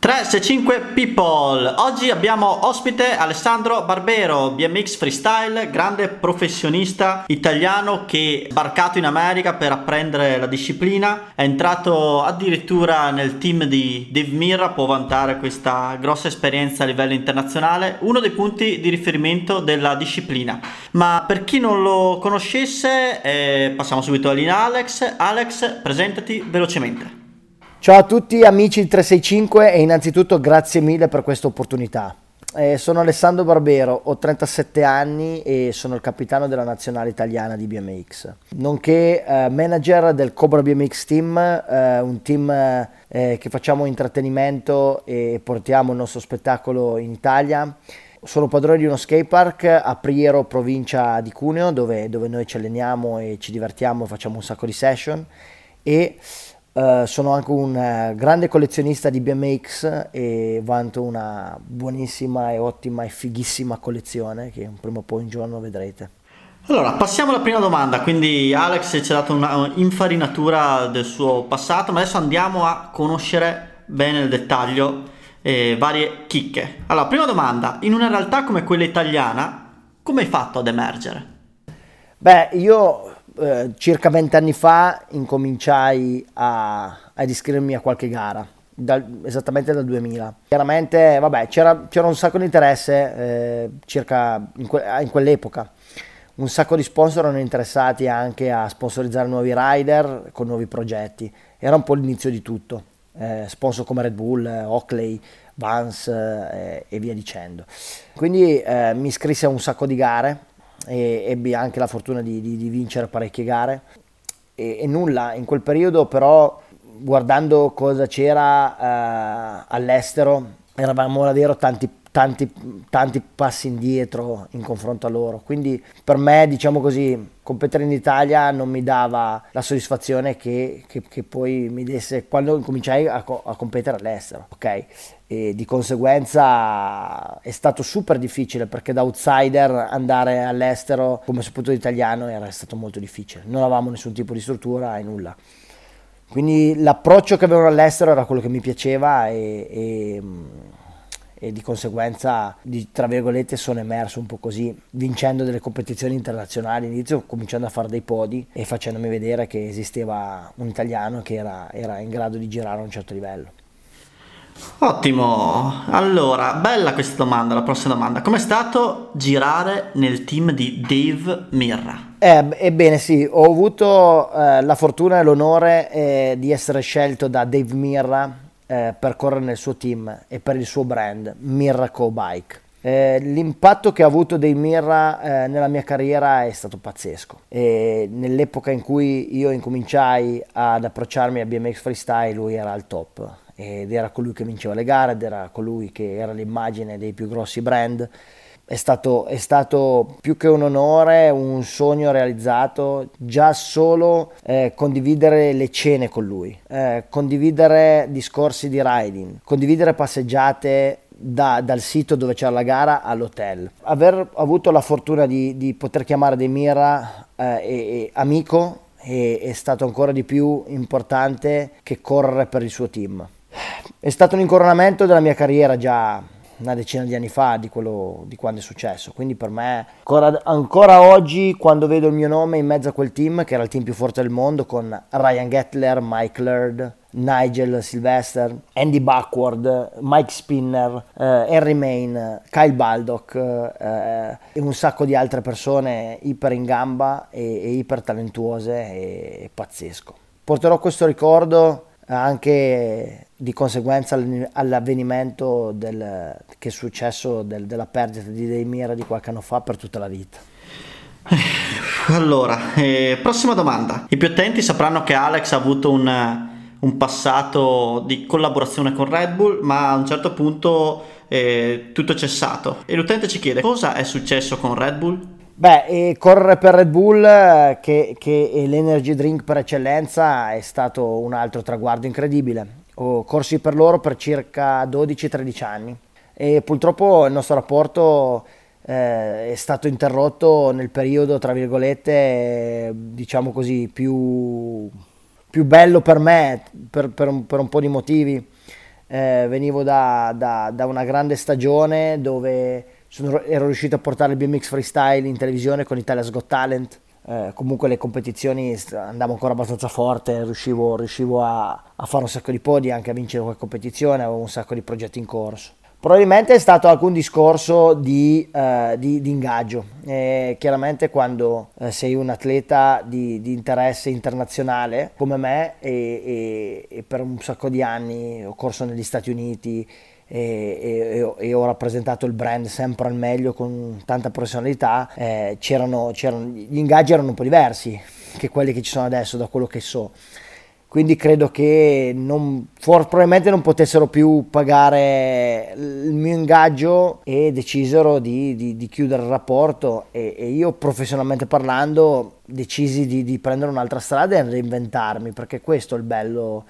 365 People, oggi abbiamo ospite Alessandro Barbero, BMX Freestyle, grande professionista italiano che è sbarcato in America per apprendere la disciplina, è entrato addirittura nel team di Dave Mirra, può vantare questa grossa esperienza a livello internazionale, uno dei punti di riferimento della disciplina. Ma per chi non lo conoscesse, eh, passiamo subito all'Ina Alex. Alex, presentati velocemente. Ciao a tutti amici di 365 e innanzitutto grazie mille per questa opportunità. Eh, sono Alessandro Barbero, ho 37 anni e sono il capitano della nazionale italiana di BMX, nonché eh, manager del Cobra BMX Team, eh, un team eh, che facciamo intrattenimento e portiamo il nostro spettacolo in Italia. Sono padrone di uno skatepark a Priero, provincia di Cuneo, dove, dove noi ci alleniamo e ci divertiamo e facciamo un sacco di session. E Uh, sono anche un uh, grande collezionista di BMX e vanto una buonissima e ottima e fighissima collezione che prima o poi un giorno vedrete. Allora, passiamo alla prima domanda. Quindi Alex ci ha dato un'infarinatura del suo passato, ma adesso andiamo a conoscere bene nel dettaglio eh, varie chicche. Allora, prima domanda, in una realtà come quella italiana, come hai fatto ad emergere? Beh, io eh, circa vent'anni fa incominciai a, ad iscrivermi a qualche gara, dal, esattamente dal 2000. Chiaramente, vabbè, c'era, c'era un sacco di interesse eh, circa in, que- in, quell'epoca. Un sacco di sponsor erano interessati anche a sponsorizzare nuovi rider con nuovi progetti. Era un po' l'inizio di tutto. Eh, sponsor come Red Bull, Oakley, Vans eh, e via dicendo. Quindi eh, mi iscrissi a un sacco di gare e ebbi anche la fortuna di, di, di vincere parecchie gare. E, e, nulla, in quel periodo però guardando cosa c'era uh, all'estero eravamo davvero tanti, tanti, tanti passi indietro in confronto a loro, quindi per me diciamo così competere in Italia non mi dava la soddisfazione che, che, che poi mi desse quando cominciai a, a competere all'estero, ok? E di conseguenza è stato super difficile perché da outsider andare all'estero come soprattutto italiano era stato molto difficile, non avevamo nessun tipo di struttura e nulla. Quindi l'approccio che avevano all'estero era quello che mi piaceva e, e e di conseguenza, di, tra virgolette, sono emerso un po' così, vincendo delle competizioni internazionali. Inizio cominciando a fare dei podi e facendomi vedere che esisteva un italiano che era, era in grado di girare a un certo livello. Ottimo, allora, bella questa domanda, la prossima domanda. Com'è stato girare nel team di Dave Mirra? Eh, ebbene sì, ho avuto eh, la fortuna e l'onore eh, di essere scelto da Dave Mirra eh, per correre nel suo team e per il suo brand Miracle Bike. Eh, l'impatto che ha avuto dei Mirra eh, nella mia carriera è stato pazzesco. E nell'epoca in cui io incominciai ad approcciarmi a BMX Freestyle, lui era al top ed era colui che vinceva le gare, ed era colui che era l'immagine dei più grossi brand è stato, è stato, più che un onore, un sogno realizzato, già solo eh, condividere le cene con lui, eh, condividere discorsi di riding, condividere passeggiate da, dal sito dove c'era la gara all'hotel. Aver avuto la fortuna di, di poter chiamare Demira eh, e, e amico è, è stato ancora di più importante che correre per il suo team. È stato un incoronamento della mia carriera già una decina di anni fa di, quello, di quando è successo. Quindi per me, ancora, ancora, oggi, quando vedo il mio nome in mezzo a quel team, che era il team più forte del mondo, con Ryan Gettler, Mike Laird, Nigel Sylvester, Andy Backward, Mike Spinner, eh, Henry Main, Kyle Baldock eh, e un sacco di altre persone iper in gamba e, e iper talentuose e, e pazzesco. Porterò questo ricordo anche di conseguenza all'avvenimento del, che è successo del, della perdita di Deimira di qualche anno fa per tutta la vita. Allora, eh, prossima domanda. I più attenti sapranno che Alex ha avuto un, un passato di collaborazione con Red Bull, ma a un certo punto eh, tutto è cessato. E l'utente ci chiede cosa è successo con Red Bull? Beh, correre per Red Bull, che, che è l'energy drink per eccellenza, è stato un altro traguardo incredibile. Ho corsi per loro per circa 12-13 anni e purtroppo il nostro rapporto eh, è stato interrotto nel periodo, tra virgolette, diciamo così, più, più bello per me, per, per, un, per un po' di motivi eh, venivo da, da, da, una grande stagione dove sono, ero riuscito a portare il BMX freestyle in televisione con Italia's Got Talent. Eh, comunque le competizioni andavo ancora abbastanza forte, riuscivo, riuscivo a, a, fare un sacco di podi, anche a vincere qualche competizione, avevo un sacco di progetti in corso. Probabilmente è stato anche un discorso di, uh, di, di ingaggio. E chiaramente quando uh, sei un atleta di, di, interesse internazionale come me e, e, e, per un sacco di anni ho corso negli Stati Uniti e, e ho rappresentato il brand sempre al meglio con tanta professionalità, eh, c'erano, c'erano, gli ingaggi erano un po' diversi che quelli che ci sono adesso da quello che so. Quindi credo che non, for, probabilmente non potessero più pagare il mio ingaggio e decisero di, di, di chiudere il rapporto e, e, io professionalmente parlando decisi di, di, prendere un'altra strada e reinventarmi perché questo è il bello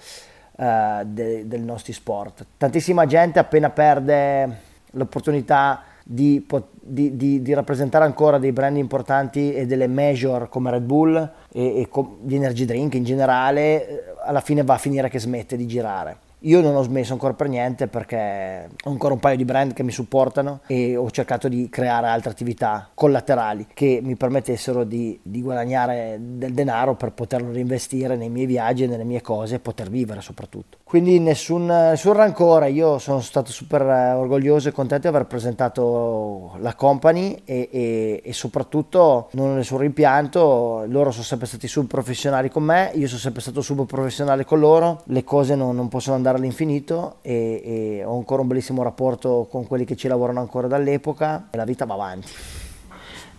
uh, de, del nostro sport. Tantissima gente appena perde l'opportunità di, di, di, di, rappresentare ancora dei brand importanti e delle major come Red Bull e, e di energy drink in generale, eh, alla fine va a finire che smette di girare. Io non ho smesso ancora per niente perché ho ancora un paio di brand che mi supportano e ho cercato di creare altre attività collaterali che mi permettessero di, di guadagnare del denaro per poterlo reinvestire nei miei viaggi e nelle mie cose e poter vivere soprattutto. Quindi nessun, nessun rancore, io sono stato super eh, orgoglioso e contento di aver presentato la company e, e, e soprattutto non ho nessun rimpianto, loro sono sempre stati sub professionali con me, io sono sempre stato sub professionale con loro, le cose non, non possono andare all'infinito e, e ho ancora un bellissimo rapporto con quelli che ci lavorano ancora dall'epoca e la vita va avanti.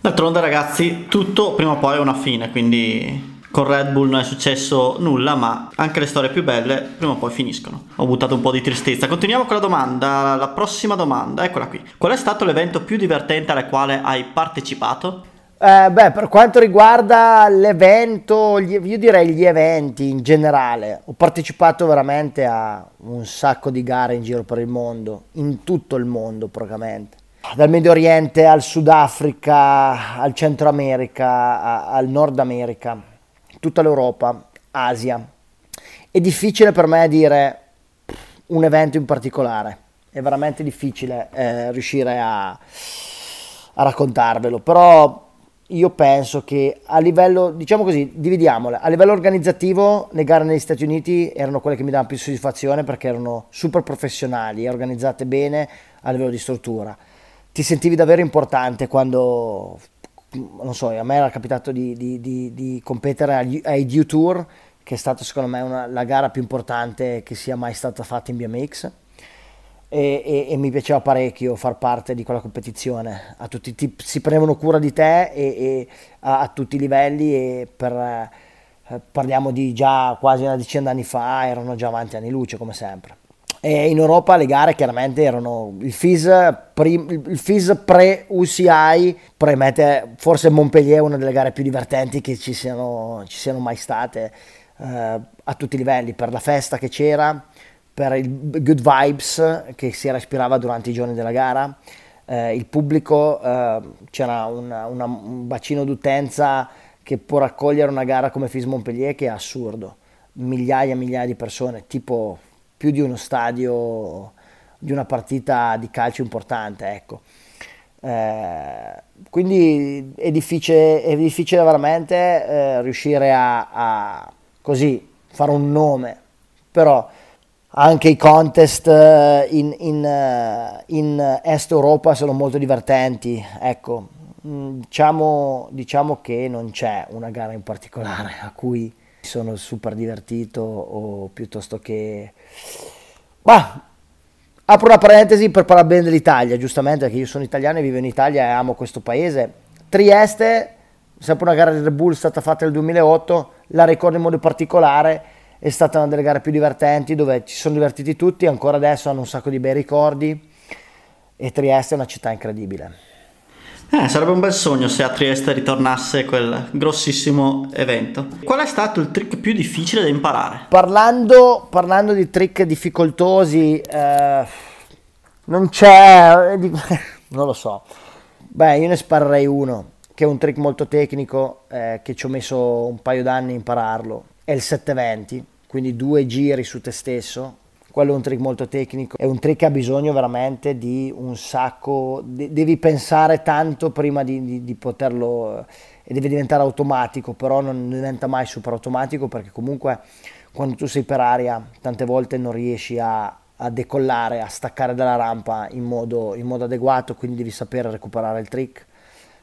D'altronde ragazzi, tutto prima o poi ha una fine, quindi con Red Bull non è successo nulla, ma anche le storie più belle prima o poi finiscono. Ho buttato un po' di tristezza. Continuiamo con la domanda, la prossima domanda, eccola qui. Qual è stato l'evento più divertente al quale hai partecipato? Eh, beh, per quanto riguarda l'evento, io direi gli eventi in generale, ho partecipato veramente a un sacco di gare in giro per il mondo, in tutto il mondo praticamente dal Medio Oriente al Sudafrica, al Centro America, al Nord America tutta l'Europa, Asia. È difficile per me dire un evento in particolare, è veramente difficile eh, riuscire a, a raccontarvelo, però io penso che a livello, diciamo così, dividiamole, a livello organizzativo le gare negli Stati Uniti erano quelle che mi davano più soddisfazione perché erano super professionali organizzate bene a livello di struttura. Ti sentivi davvero importante quando non so, a me era capitato di, di, di, di competere ai Dew Tour, che è stata secondo me una, la gara più importante che sia mai stata fatta in BMX. E, e, e, mi piaceva parecchio far parte di quella competizione. Tutti, ti, si prendevano cura di te e a, a, tutti i livelli e per, eh, parliamo di già quasi una decina d'anni fa, erano già avanti anni luce come sempre. E in Europa le gare chiaramente erano il FIS, prim, il FIS pre-UCI, premette forse Montpellier una delle gare più divertenti che ci siano, ci siano mai state eh, a tutti i livelli, per la festa che c'era, per il good vibes che si respirava durante i giorni della gara, eh, il pubblico, eh, c'era una, una, un bacino d'utenza che può raccogliere una gara come FIS Montpellier che è assurdo, migliaia e migliaia di persone, tipo più di uno stadio, di una partita di calcio importante, ecco. Eh, quindi è difficile, è difficile veramente eh, riuscire a, a, così fare un nome, però anche i contest eh, in, in, eh, in Est Europa sono molto divertenti, ecco, mm, diciamo, diciamo che non c'è una gara in particolare a cui sono super divertito o piuttosto che... Bah, apro una parentesi per parlare bene dell'Italia, giustamente perché io sono italiano e vivo in Italia e amo questo paese. Trieste, sempre una gara di Red Bull stata fatta nel 2008, la ricordo in modo particolare, è stata una delle gare più divertenti dove ci sono divertiti tutti, ancora adesso hanno un sacco di bei ricordi e Trieste è una città incredibile. Eh, sarebbe un bel sogno se a Trieste ritornasse quel grossissimo evento. Qual è stato il trick più difficile da imparare? Parlando, parlando di trick difficoltosi, eh, non c'è... non lo so. Beh, io ne sparerei uno, che è un trick molto tecnico, eh, che ci ho messo un paio d'anni a impararlo. È il 720, quindi due giri su te stesso, quello è un trick molto tecnico, è un trick che ha bisogno veramente di un sacco, de- devi pensare tanto prima di, di, di poterlo eh, e deve diventare automatico, però non diventa mai super automatico perché comunque quando tu sei per aria tante volte non riesci a, a decollare, a staccare dalla rampa in modo, in modo, adeguato, quindi devi sapere recuperare il trick.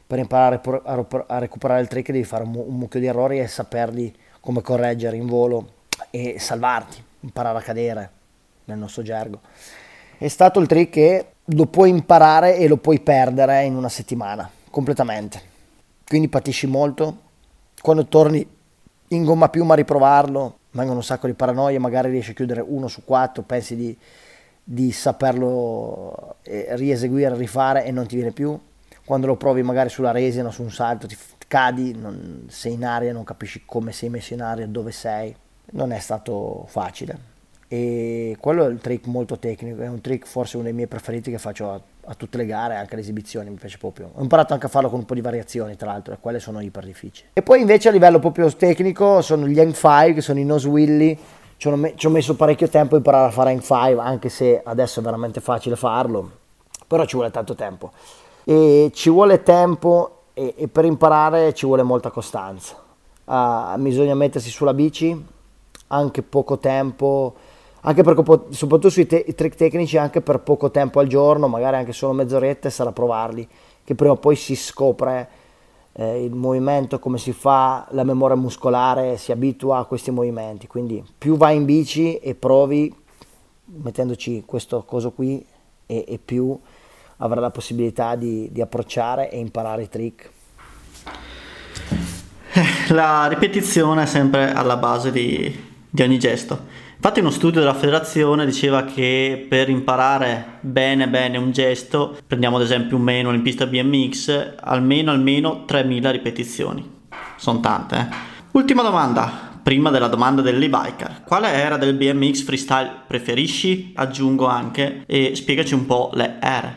Per imparare a, recuperare il trick devi fare un mucchio di errori e saperli come correggere in volo e salvarti, imparare a cadere nel nostro gergo. È stato il trick che lo puoi imparare e lo puoi perdere in una settimana, completamente. Quindi patisci molto. Quando torni in gomma piuma a riprovarlo, vengono un sacco di paranoie, magari riesci a chiudere uno su quattro, pensi di, di saperlo eh, rieseguire, rifare e non ti viene più. Quando lo provi magari sulla resina su un salto, ti cadi, non, sei in aria, non capisci come sei messo in aria, dove sei. Non è stato facile e quello è il trick molto tecnico, è un trick forse uno dei miei preferiti che faccio a, a, tutte le gare, anche alle esibizioni, mi piace proprio. Ho imparato anche a farlo con un po' di variazioni, tra l'altro, e quelle sono iper difficili. E poi invece a livello proprio tecnico sono gli Hang 5, che sono i nose willy, ci ho, ci ho messo parecchio tempo a imparare a fare Hang 5, anche se adesso è veramente facile farlo, però ci vuole tanto tempo. E ci vuole tempo e, e per imparare ci vuole molta costanza. Uh, bisogna mettersi sulla bici, anche poco tempo anche perché soprattutto sui te- trick tecnici anche per poco tempo al giorno, magari anche solo mezz'oretta sarà provarli, che prima o poi si scopre eh, il movimento, come si fa, la memoria muscolare si abitua a questi movimenti, quindi più vai in bici e provi mettendoci questo coso qui e, e più avrai la possibilità di, di approcciare e imparare i trick. La ripetizione è sempre alla base di, di ogni gesto. Infatti uno studio della federazione diceva che per imparare bene bene un gesto, prendiamo ad esempio un manual in pista BMX, almeno almeno 3000 ripetizioni. Sono tante, eh? Ultima domanda, prima della domanda dell'e-biker. Quale era del BMX freestyle preferisci? Aggiungo anche e spiegaci un po' le R.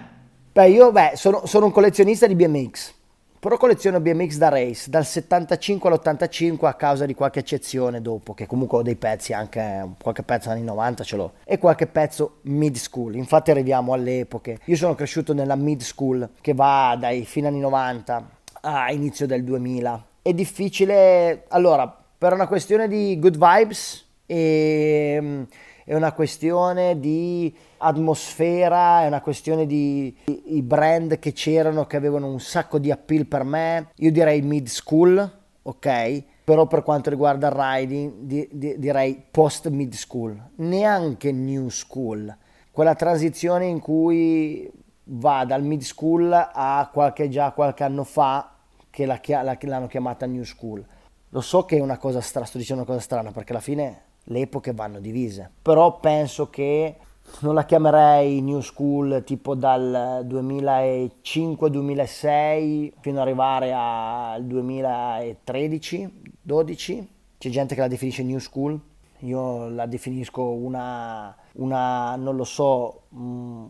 Beh, io beh, sono, sono un collezionista di BMX però colleziono BMX da race dal 75 all'85 a causa di qualche eccezione dopo, che comunque ho dei pezzi anche, qualche pezzo anni 90 ce l'ho, e qualche pezzo mid school. Infatti arriviamo alle epoche. Io sono cresciuto nella mid school che va dai fine anni 90 a inizio del 2000. È difficile, allora, per una questione di good vibes e è una questione di atmosfera, è una questione di, i brand che c'erano che avevano un sacco di appeal per me. Io direi mid school, ok? Però per quanto riguarda il riding di, di, direi post mid school, neanche new school. Quella transizione in cui va dal mid school a qualche già qualche anno fa che, la, la, l'hanno chiamata new school. Lo so che è una cosa strana, sto dicendo una cosa strana perché alla fine le epoche vanno divise, però penso che non la chiamerei new school tipo dal 2005-2006 fino ad arrivare al 2013-12. C'è gente che la definisce new school, io la definisco una, una non lo so, mm,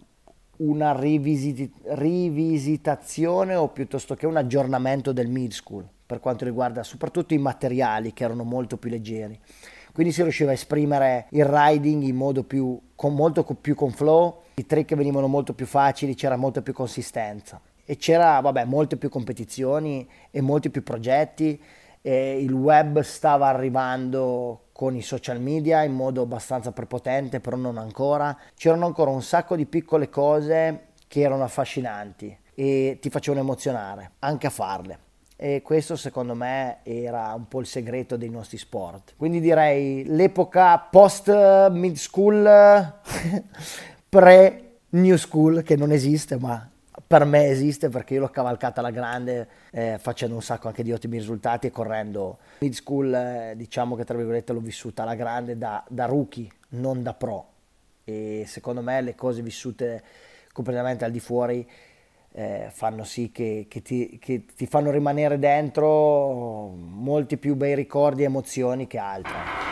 una rivisit- rivisitazione o piuttosto che un aggiornamento del mid school per quanto riguarda soprattutto i materiali che erano molto più leggeri quindi si riusciva a esprimere il riding in modo più, con molto più con flow, i trick venivano molto più facili, c'era molta più consistenza e c'era vabbè, molte più competizioni e molti più progetti. E il web stava arrivando con i social media in modo abbastanza prepotente, però non ancora. C'erano ancora un sacco di piccole cose che erano affascinanti e ti facevano emozionare anche a farle e questo secondo me era un po' il segreto dei nostri sport. Quindi direi l'epoca post mid school, pre new school che non esiste ma per me esiste perché io l'ho cavalcata alla grande eh, facendo un sacco anche di ottimi risultati e correndo mid school eh, diciamo che tra virgolette l'ho vissuta alla grande da, da rookie non da pro e secondo me le cose vissute completamente al di fuori eh, fanno sì che, che, ti, che, ti, fanno rimanere dentro molti più bei ricordi e emozioni che altre.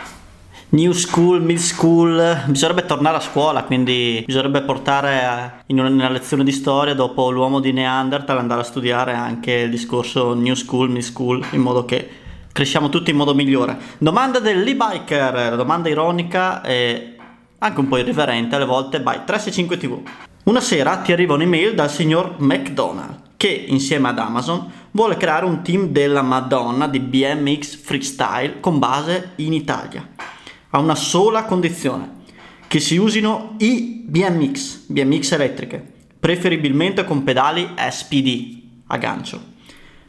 New school, mid school, bisognerebbe tornare a scuola, quindi bisognerebbe portare in una lezione di storia dopo l'uomo di Neanderthal andare a studiare anche il discorso new school, mid school, in modo che cresciamo tutti in modo migliore. Domanda dell'e-biker, domanda ironica è anche un po' irriverente alle volte, by 365 TV. Una sera ti arriva un'email dal signor McDonald che insieme ad Amazon vuole creare un team della Madonna di BMX Freestyle con base in Italia. Ha una sola condizione, che si usino i BMX, BMX elettriche, preferibilmente con pedali SPD a gancio.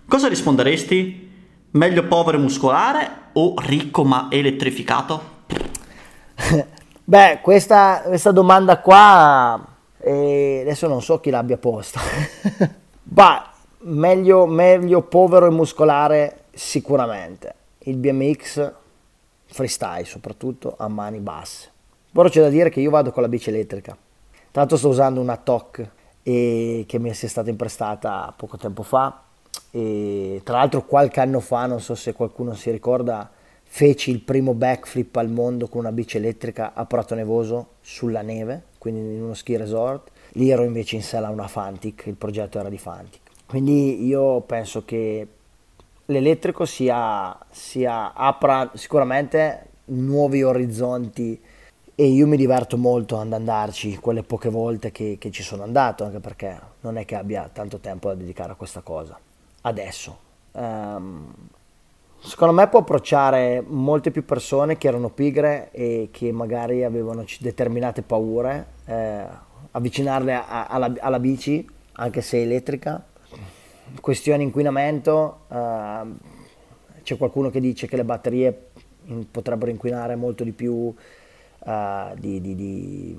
Cosa risponderesti? Meglio povero muscolare o ricco ma elettrificato? Beh, questa, questa domanda qua eh, adesso non so chi l'abbia posta. Ma meglio, meglio povero e muscolare sicuramente. Il BMX freestyle soprattutto a mani basse. Però c'è da dire che io vado con la bici elettrica. Tanto sto usando una TOC e che mi è stata imprestata poco tempo fa e tra l'altro qualche anno fa, non so se qualcuno si ricorda, feci il primo backflip al mondo con una bici elettrica a Prato Nevoso sulla neve, quindi in uno ski resort. Lì ero invece in sella a una Fantic, il progetto era di Fantic. Quindi io penso che l'elettrico sia, sia apra sicuramente nuovi orizzonti e io mi diverto molto ad andarci quelle poche volte che, che, ci sono andato, anche perché non è che abbia tanto tempo da dedicare a questa cosa. Adesso. Um, secondo me può approcciare molte più persone che erano pigre e che magari avevano determinate paure, eh, avvicinarle a, a, alla, alla, bici, anche se elettrica. Questione inquinamento, eh, c'è qualcuno che dice che le batterie potrebbero inquinare molto di più uh, di, di, di,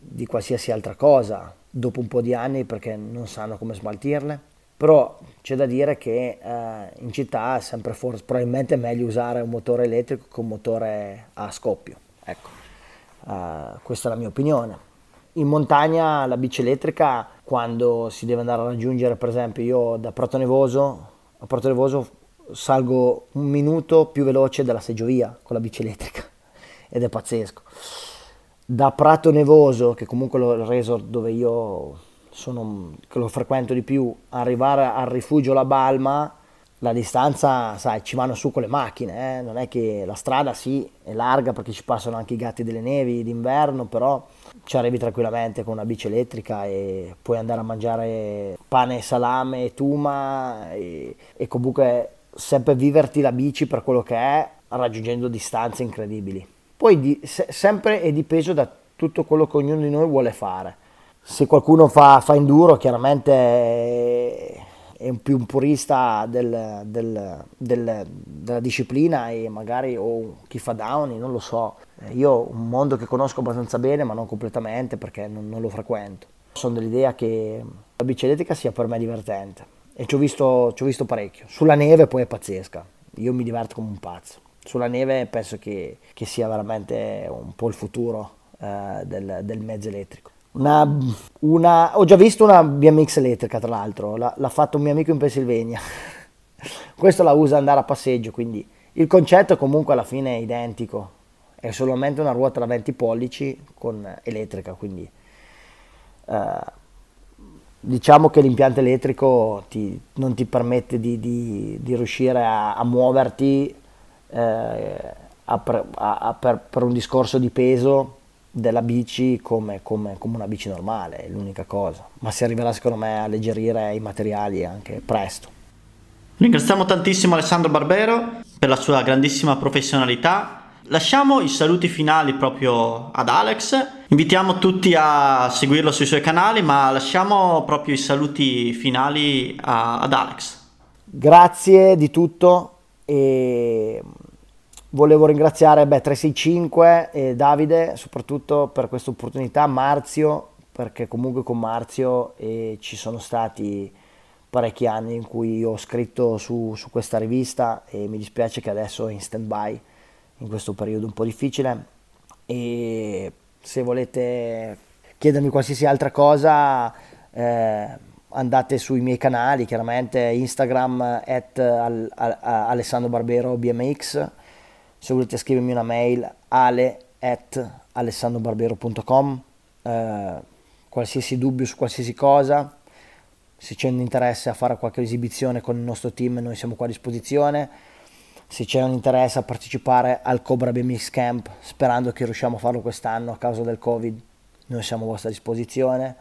di, qualsiasi altra cosa dopo un po' di anni perché non sanno come smaltirle. Però c'è da dire che uh, in città è sempre forse, probabilmente meglio usare un motore elettrico che un motore a scoppio. Ecco, uh, questa è la mia opinione. In montagna la bici elettrica quando si deve andare a raggiungere, per esempio io da Prato Nevoso a Prato Nevoso salgo un minuto più veloce della seggiovia con la bici elettrica ed è pazzesco. Da Prato Nevoso, che comunque è il resort dove io sono, che lo frequento di più, arrivare al rifugio La Balma, la distanza, sai, ci vanno su con le macchine, eh? non è che la strada sì, è larga perché ci passano anche i gatti delle nevi d'inverno, però ci arrivi tranquillamente con una bici elettrica e puoi andare a mangiare pane, salame tuma e, e comunque sempre viverti la bici per quello che è, raggiungendo distanze incredibili. Poi di, se, sempre è dipeso da tutto quello che ognuno di noi vuole fare. Se qualcuno fa, fa enduro, chiaramente è, un più un purista del, del, del, della disciplina e magari o chi fa downy, non lo so. Io un mondo che conosco abbastanza bene, ma non completamente perché non, non lo frequento. Sono dell'idea che la bici elettrica sia per me divertente e ci ho visto, visto parecchio. Sulla neve poi è pazzesca, io mi diverto come un pazzo sulla neve penso che, che sia veramente un po' il futuro eh, del, del, mezzo elettrico. Una, una, ho già visto una BMX elettrica tra l'altro, l'ha, l'ha fatto un mio amico in Pennsylvania. Questo la usa andare a passeggio, quindi il concetto comunque alla fine è identico, è solamente una ruota da 20 pollici con elettrica, quindi eh, diciamo che l'impianto elettrico ti, non ti permette di, di, di riuscire a, a muoverti eh, a a, per, per, un discorso di peso della bici come, come, come, una bici normale, è l'unica cosa. Ma si arriverà secondo me a alleggerire i materiali anche presto. Ringraziamo tantissimo Alessandro Barbero per la sua grandissima professionalità. Lasciamo i saluti finali proprio ad Alex. Invitiamo tutti a seguirlo sui suoi canali, ma lasciamo proprio i saluti finali a, ad Alex. Grazie di tutto e volevo ringraziare beh, 365 e Davide soprattutto per questa opportunità, Marzio perché comunque con Marzio eh, ci sono stati parecchi anni in cui ho scritto su, su, questa rivista e mi dispiace che adesso è in stand by in questo periodo un po' difficile. E se volete chiedermi qualsiasi altra cosa eh, andate sui miei canali, chiaramente Instagram at al, al, Alessandro Barbero BMX, se volete scrivermi una mail ale at alessandrobarbero.com, eh, qualsiasi dubbio su qualsiasi cosa, se c'è un interesse a fare qualche esibizione con il nostro team noi siamo qua a disposizione, se c'è un interesse a partecipare al Cobra BMX Camp, sperando che riusciamo a farlo quest'anno a causa del Covid, noi siamo a vostra disposizione.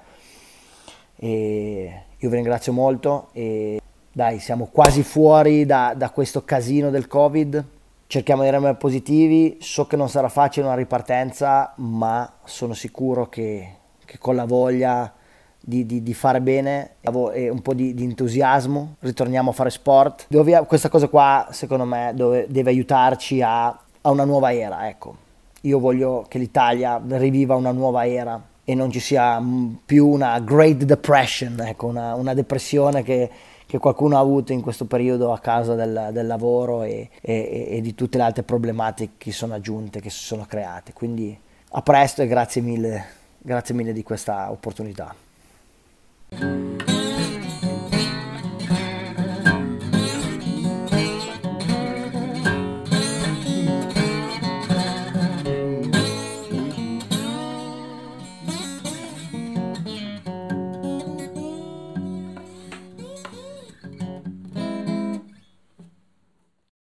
E io vi ringrazio molto e dai, siamo quasi fuori da, da questo casino del Covid. Cerchiamo di rimanere positivi. So che non sarà facile una ripartenza, ma sono sicuro che, che con la voglia di, di, di, fare bene e un po' di, di, entusiasmo ritorniamo a fare sport. Dove, questa cosa qua, secondo me, dove, deve aiutarci a, a una nuova era. Ecco. Io voglio che l'Italia riviva una nuova era e non ci sia mm, più una Great Depression, ecco, una, una depressione che, che qualcuno ha avuto in questo periodo a causa del, del lavoro e, e, e, di tutte le altre problematiche che sono aggiunte, che si sono create. Quindi a presto e grazie mille, grazie mille di questa opportunità.